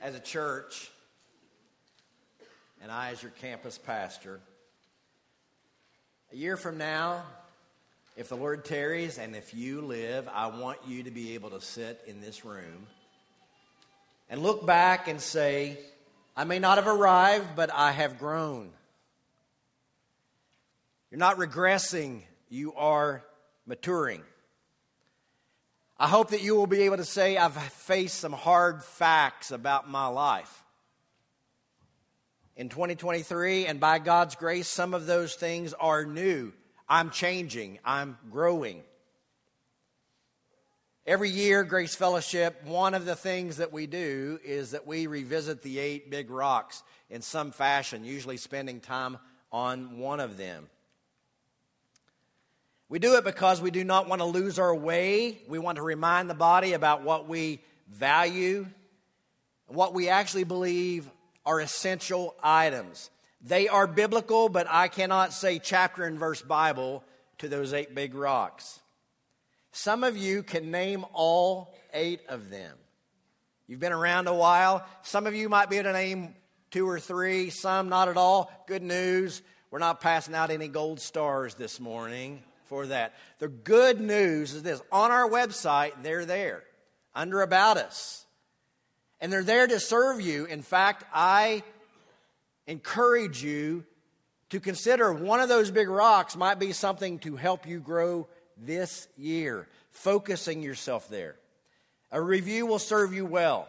as a church, and I as your campus pastor. A year from now, if the Lord tarries and if you live, I want you to be able to sit in this room and look back and say, I may not have arrived, but I have grown. You're not regressing, you are maturing. I hope that you will be able to say, I've faced some hard facts about my life. In 2023, and by God's grace, some of those things are new. I'm changing, I'm growing. Every year, Grace Fellowship, one of the things that we do is that we revisit the eight big rocks in some fashion, usually spending time on one of them. We do it because we do not want to lose our way. We want to remind the body about what we value, and what we actually believe are essential items. They are biblical, but I cannot say chapter and verse Bible to those eight big rocks. Some of you can name all eight of them. You've been around a while. Some of you might be able to name two or three, some not at all. Good news. We're not passing out any gold stars this morning for that. The good news is this on our website, they're there under About Us. And they're there to serve you. In fact, I encourage you to consider one of those big rocks might be something to help you grow this year, focusing yourself there. A review will serve you well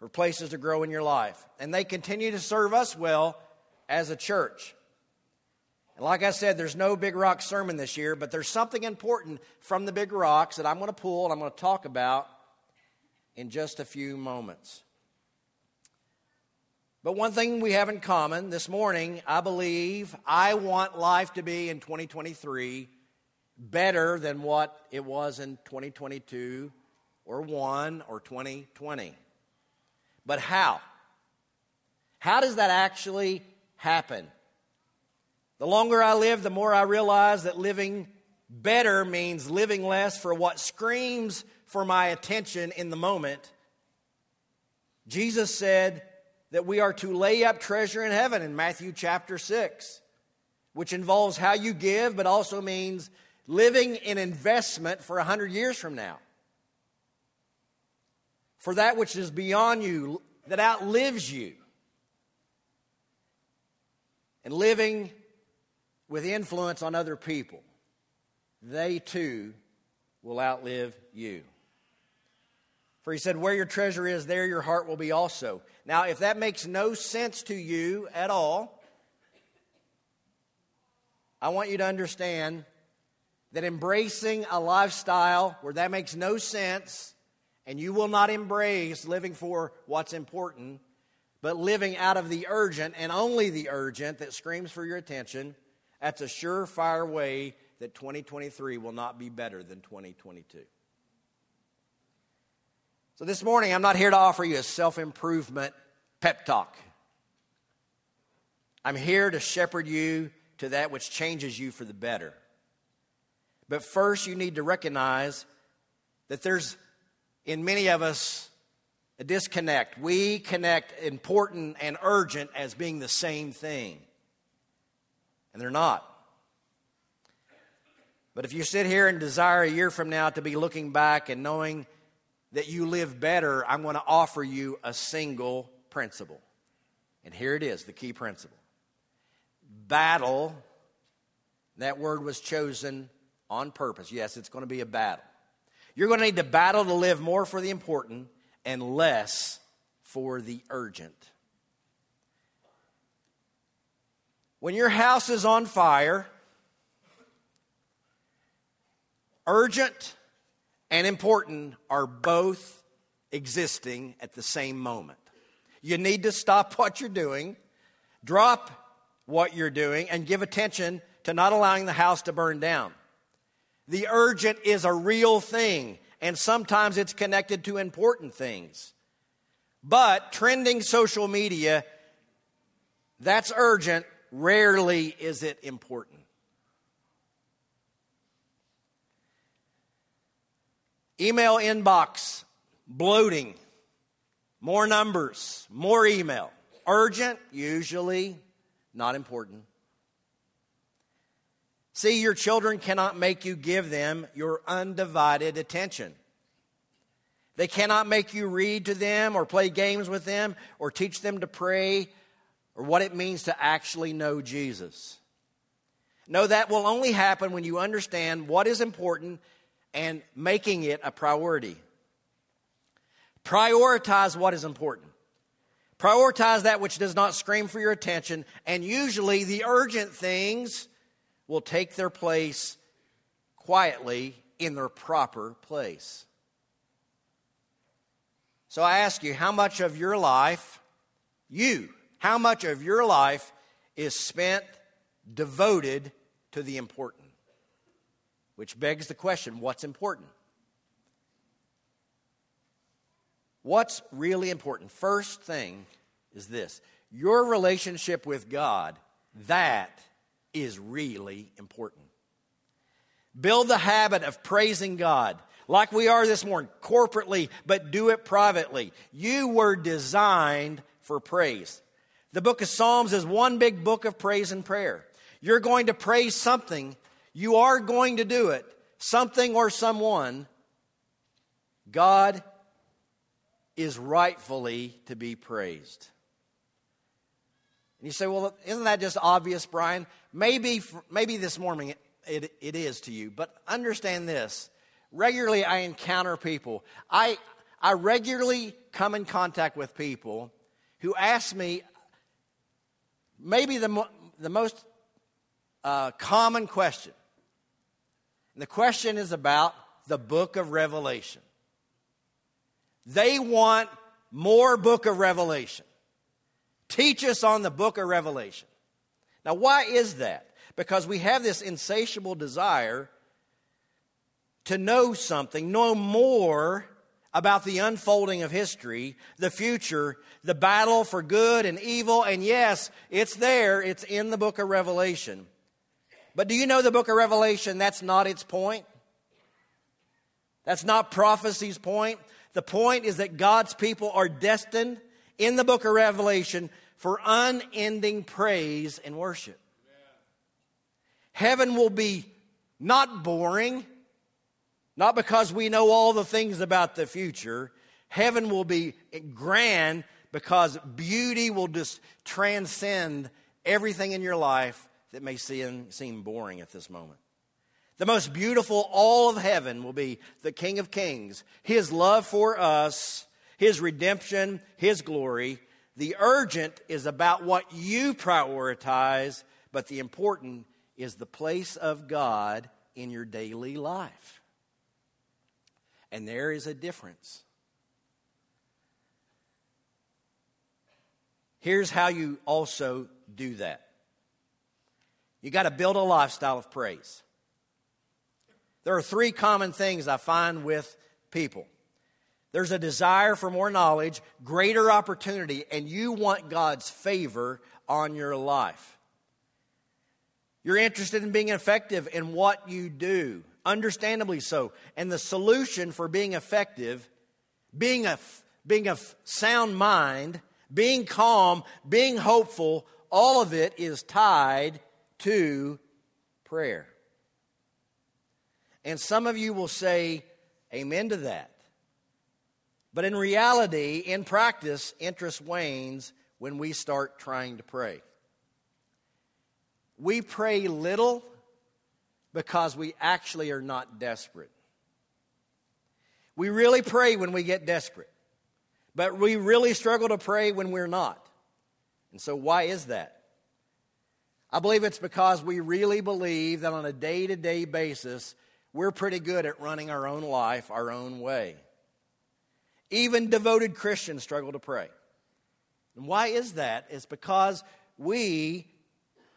for places to grow in your life. And they continue to serve us well as a church. And like I said, there's no big rock sermon this year, but there's something important from the big rocks that I'm going to pull and I'm going to talk about in just a few moments. But one thing we have in common this morning, I believe I want life to be in 2023 better than what it was in 2022 or 1 or 2020. But how? How does that actually happen? The longer I live, the more I realize that living better means living less for what screams for my attention in the moment. Jesus said that we are to lay up treasure in heaven in Matthew chapter 6, which involves how you give, but also means living in investment for 100 years from now. For that which is beyond you, that outlives you. And living with influence on other people, they too will outlive you. For he said, Where your treasure is, there your heart will be also. Now, if that makes no sense to you at all, I want you to understand that embracing a lifestyle where that makes no sense and you will not embrace living for what's important, but living out of the urgent and only the urgent that screams for your attention that's a surefire way that 2023 will not be better than 2022. So, this morning, I'm not here to offer you a self improvement pep talk. I'm here to shepherd you to that which changes you for the better. But first, you need to recognize that there's, in many of us, a disconnect. We connect important and urgent as being the same thing and they're not. But if you sit here and desire a year from now to be looking back and knowing that you live better, I'm going to offer you a single principle. And here it is the key principle battle. That word was chosen on purpose. Yes, it's going to be a battle. You're going to need to battle to live more for the important and less for the urgent. When your house is on fire, urgent and important are both existing at the same moment. You need to stop what you're doing, drop what you're doing, and give attention to not allowing the house to burn down. The urgent is a real thing, and sometimes it's connected to important things. But trending social media, that's urgent, Rarely is it important. Email inbox bloating more numbers, more email. Urgent, usually not important. See, your children cannot make you give them your undivided attention. They cannot make you read to them or play games with them or teach them to pray or what it means to actually know Jesus. No, that will only happen when you understand what is important and making it a priority. Prioritize what is important. Prioritize that which does not scream for your attention, and usually the urgent things will take their place quietly in their proper place. So I ask you, how much of your life, you, how much of your life is spent devoted to the important? Which begs the question what's important? What's really important? First thing is this your relationship with God, that is really important. Build the habit of praising God like we are this morning, corporately, but do it privately. You were designed for praise. The book of Psalms is one big book of praise and prayer. You're going to praise something, you are going to do it, something or someone. God is rightfully to be praised. And you say, well, isn't that just obvious, Brian? Maybe, maybe this morning it, it, it is to you, but understand this. Regularly, I encounter people. I, I regularly come in contact with people who ask me maybe the, mo- the most uh, common question. And the question is about the book of Revelation. They want more book of Revelation. Teach us on the book of Revelation. Now, why is that? Because we have this insatiable desire to know something, know more about the unfolding of history, the future, the battle for good and evil. And yes, it's there, it's in the book of Revelation. But do you know the book of Revelation? That's not its point. That's not prophecy's point. The point is that God's people are destined in the book of Revelation for unending praise and worship. Heaven will be not boring, not because we know all the things about the future. Heaven will be grand because beauty will just transcend everything in your life that may seem, boring at this moment. The most beautiful, all of heaven will be the King of Kings, His love for us, His redemption, His glory. The urgent is about what you prioritize, but the important is the place of God in your daily life. And there is a difference. Here's how you also do that you got to build a lifestyle of praise. There are three common things I find with people there's a desire for more knowledge, greater opportunity, and you want God's favor on your life. You're interested in being effective in what you do, understandably so. And the solution for being effective, being a, being a sound mind, being calm, being hopeful, all of it is tied to prayer. And some of you will say amen to that. But in reality, in practice, interest wanes when we start trying to pray. We pray little because we actually are not desperate. We really pray when we get desperate, but we really struggle to pray when we're not. And so, why is that? I believe it's because we really believe that on a day to day basis, we're pretty good at running our own life our own way. Even devoted Christians struggle to pray. And why is that? It's because we,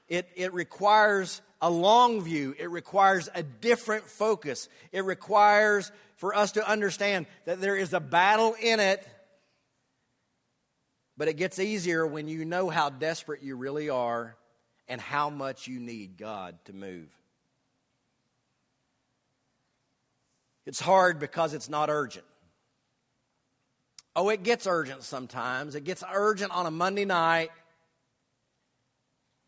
it, it requires a long view, it requires a different focus. It requires for us to understand that there is a battle in it, but it gets easier when you know how desperate you really are and how much you need God to move. It's hard because it's not urgent. Oh, it gets urgent sometimes. It gets urgent on a Monday night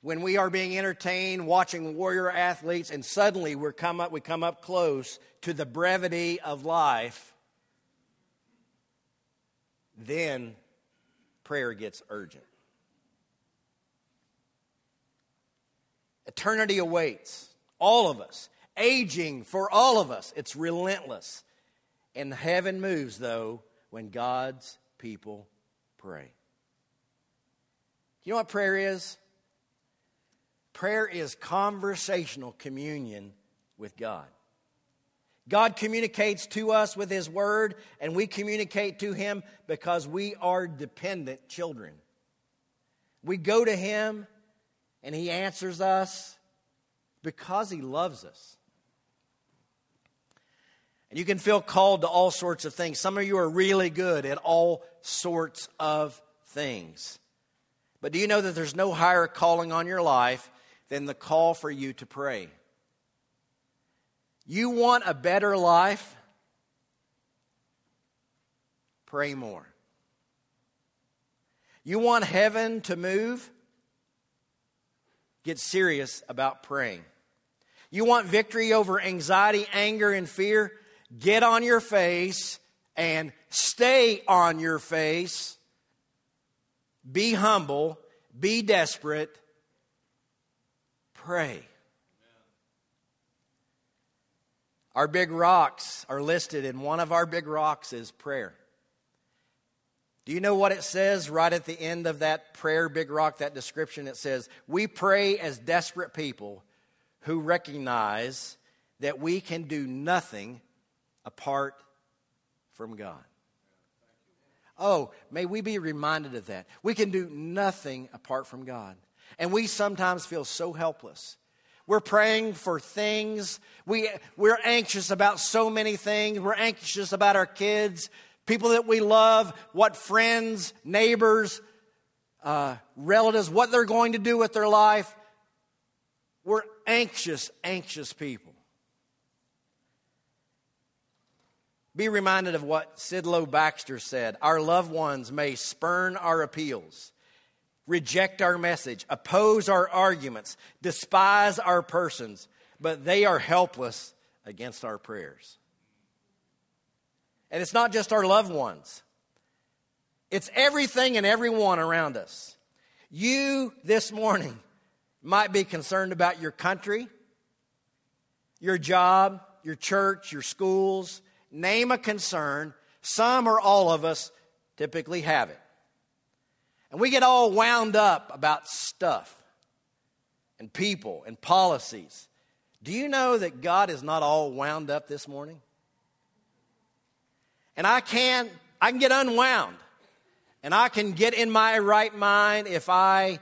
when we are being entertained watching warrior athletes and suddenly we come up we come up close to the brevity of life then prayer gets urgent. Eternity awaits all of us. Aging for all of us. It's relentless. And heaven moves though when god's people pray. You know what prayer is Prayer is conversational communion with God. God communicates to us with His Word, and we communicate to Him because we are dependent children. We go to Him, and He answers us because He loves us. And you can feel called to all sorts of things. Some of you are really good at all sorts of things. But do you know that there's no higher calling on your life than the call for you to pray. You want a better life? Pray more. You want heaven to move? Get serious about praying. You want victory over anxiety, anger, and fear? Get on your face and stay on your face. Be humble, be desperate, pray. Our big rocks are listed, and one of our big rocks is prayer. Do you know what it says right at the end of that prayer, big rock, that description? It says, We pray as desperate people who recognize that we can do nothing apart from God. Oh, may we be reminded of that. We can do nothing apart from God. And we sometimes feel so helpless. We're praying for things. We, we're anxious about so many things. We're anxious about our kids, people that we love, what friends, neighbors, uh, relatives, what they're going to do with their life. We're anxious, anxious people. Be reminded of what Sidlow Baxter said Our loved ones may spurn our appeals reject our message, oppose our arguments, despise our persons, but they are helpless against our prayers. And it's not just our loved ones, it's everything and everyone around us. You this morning might be concerned about your country, your job, your church, your schools. Name a concern. Some or all of us typically have it. And we get all wound up about stuff and people and policies. Do you know that God is not all wound up this morning? And I can I can get unwound. And I can get in my right mind if I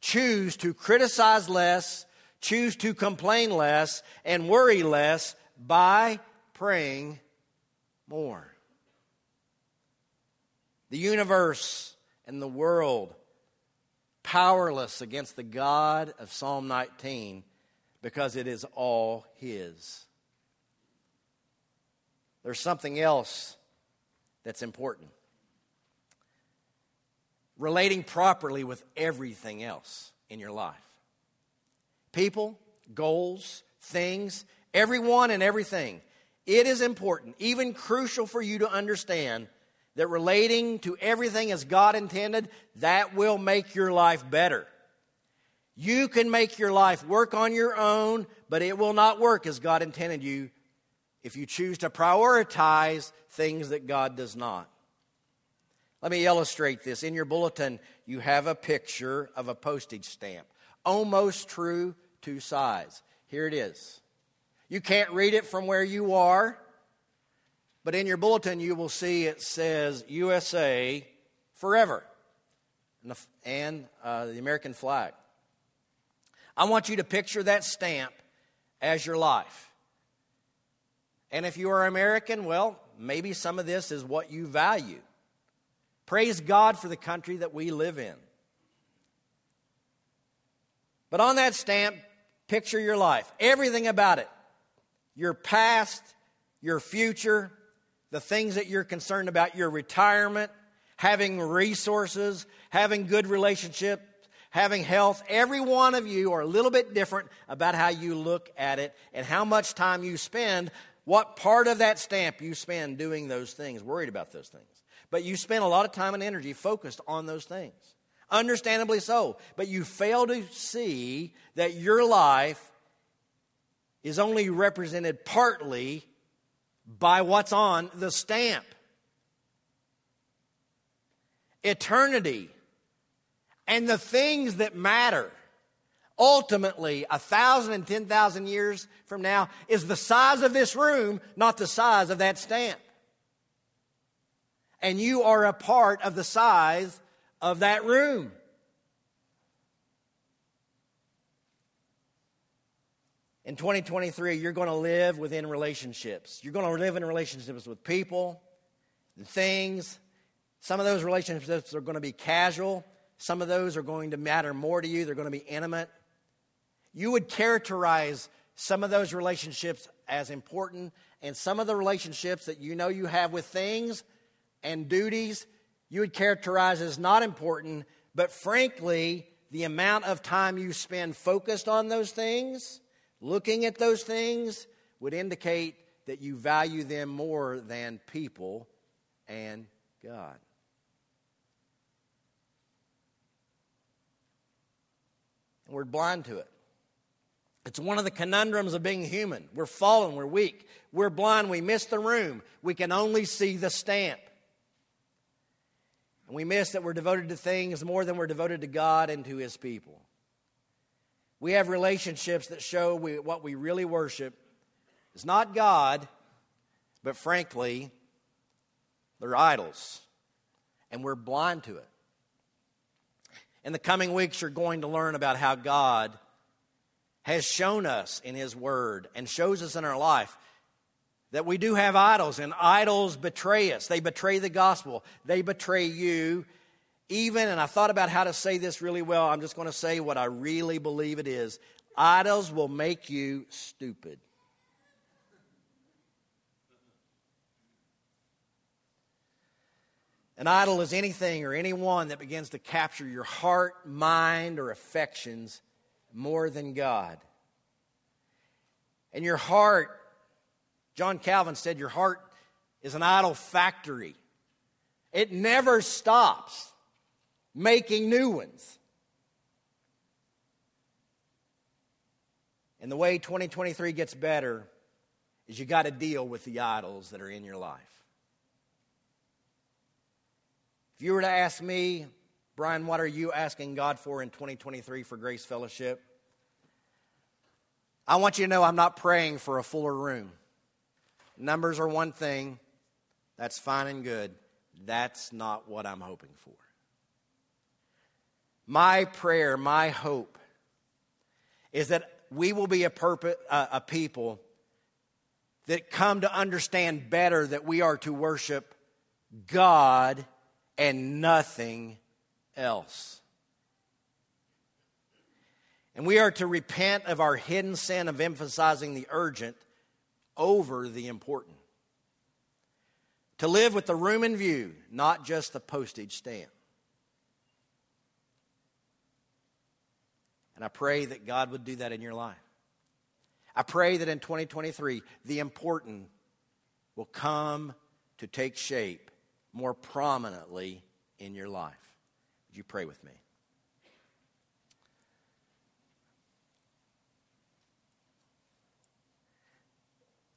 choose to criticize less, choose to complain less, and worry less by praying more. The universe and the world powerless against the God of Psalm 19 because it is all His. There's something else that's important relating properly with everything else in your life people, goals, things, everyone and everything. It is important, even crucial for you to understand that relating to everything as God intended, that will make your life better. You can make your life work on your own, but it will not work as God intended you if you choose to prioritize things that God does not. Let me illustrate this. In your bulletin, you have a picture of a postage stamp, almost true to size. Here it is. You can't read it from where you are. But in your bulletin, you will see it says USA forever and the, and, uh, the American flag. I want you to picture that stamp as your life. And if you are American, well, maybe some of this is what you value. Praise God for the country that we live in. But on that stamp, picture your life, everything about it your past, your future, the things that you're concerned about, your retirement, having resources, having good relationships, having health. Every one of you are a little bit different about how you look at it and how much time you spend, what part of that stamp you spend doing those things, worried about those things. But you spend a lot of time and energy focused on those things. Understandably so. But you fail to see that your life is only represented partly by what's on the stamp. Eternity and the things that matter ultimately a thousand and ten thousand years from now is the size of this room not the size of that stamp and you are a part of the size of that room in 2023 you're going to live within relationships. You're going to live in relationships with people and things. Some of those relationships are going to be casual. Some of those are going to matter more to you, they're going to be intimate. You would characterize some of those relationships as important, and some of the relationships that you know you have with things and duties, you would characterize as not important, but frankly, the amount of time you spend focused on those things, looking at those things, would indicate that you value them more than people and God. We're blind to it. It's one of the conundrums of being human. We're fallen, we're weak, we're blind, we miss the room. We can only see the stamp. And we miss that we're devoted to things more than we're devoted to God and to His people. We have relationships that show we, what we really worship is not God, but frankly, they're idols. And we're blind to it. In the coming weeks, you're going to learn about how God has shown us in His Word and shows us in our life that we do have idols, and idols betray us. They betray the gospel, they betray you. Even, and I thought about how to say this really well, I'm just going to say what I really believe it is idols will make you stupid. An idol is anything or anyone that begins to capture your heart, mind, or affections more than God. And your heart, John Calvin said, your heart is an idol factory. It never stops making new ones. And the way 2023 gets better is you got to deal with the idols that are in your life. If you were to ask me, Brian, what are you asking God for in 2023 for Grace Fellowship? I want you to know I'm not praying for a fuller room. Numbers are one thing, that's fine and good. That's not what I'm hoping for. My prayer, my hope is that we will be a, purpose, a people that come to understand better that we are to worship God and nothing else. And we are to repent of our hidden sin of emphasizing the urgent over the important. To live with the room in view, not just the postage stamp. And I pray that God would do that in your life. I pray that in 2023, the important will come to take shape more prominently in your life. Would you pray with me?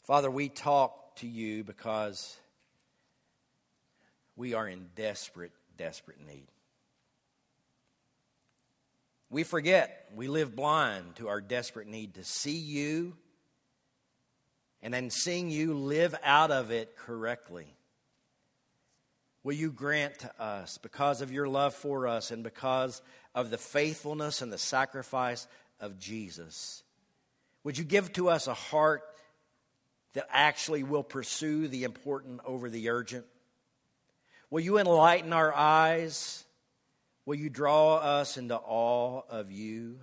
Father, we talk to you because we are in desperate, desperate need. We forget, we live blind to our desperate need to see you and then seeing you live out of it correctly will you grant to us, because of your love for us and because of the faithfulness and the sacrifice of Jesus, would you give to us a heart that actually will pursue the important over the urgent? Will you enlighten our eyes? Will you draw us into awe of you?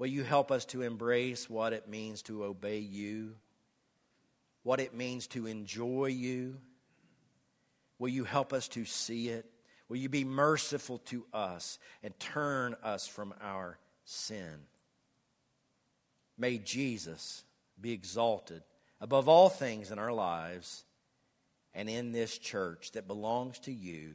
Will you help us to embrace what it means to obey you? What it means to enjoy you? Will you help us to see it? Will you be merciful to us and turn us from our sin? May Jesus be exalted above all things in our lives and in this church that belongs to you.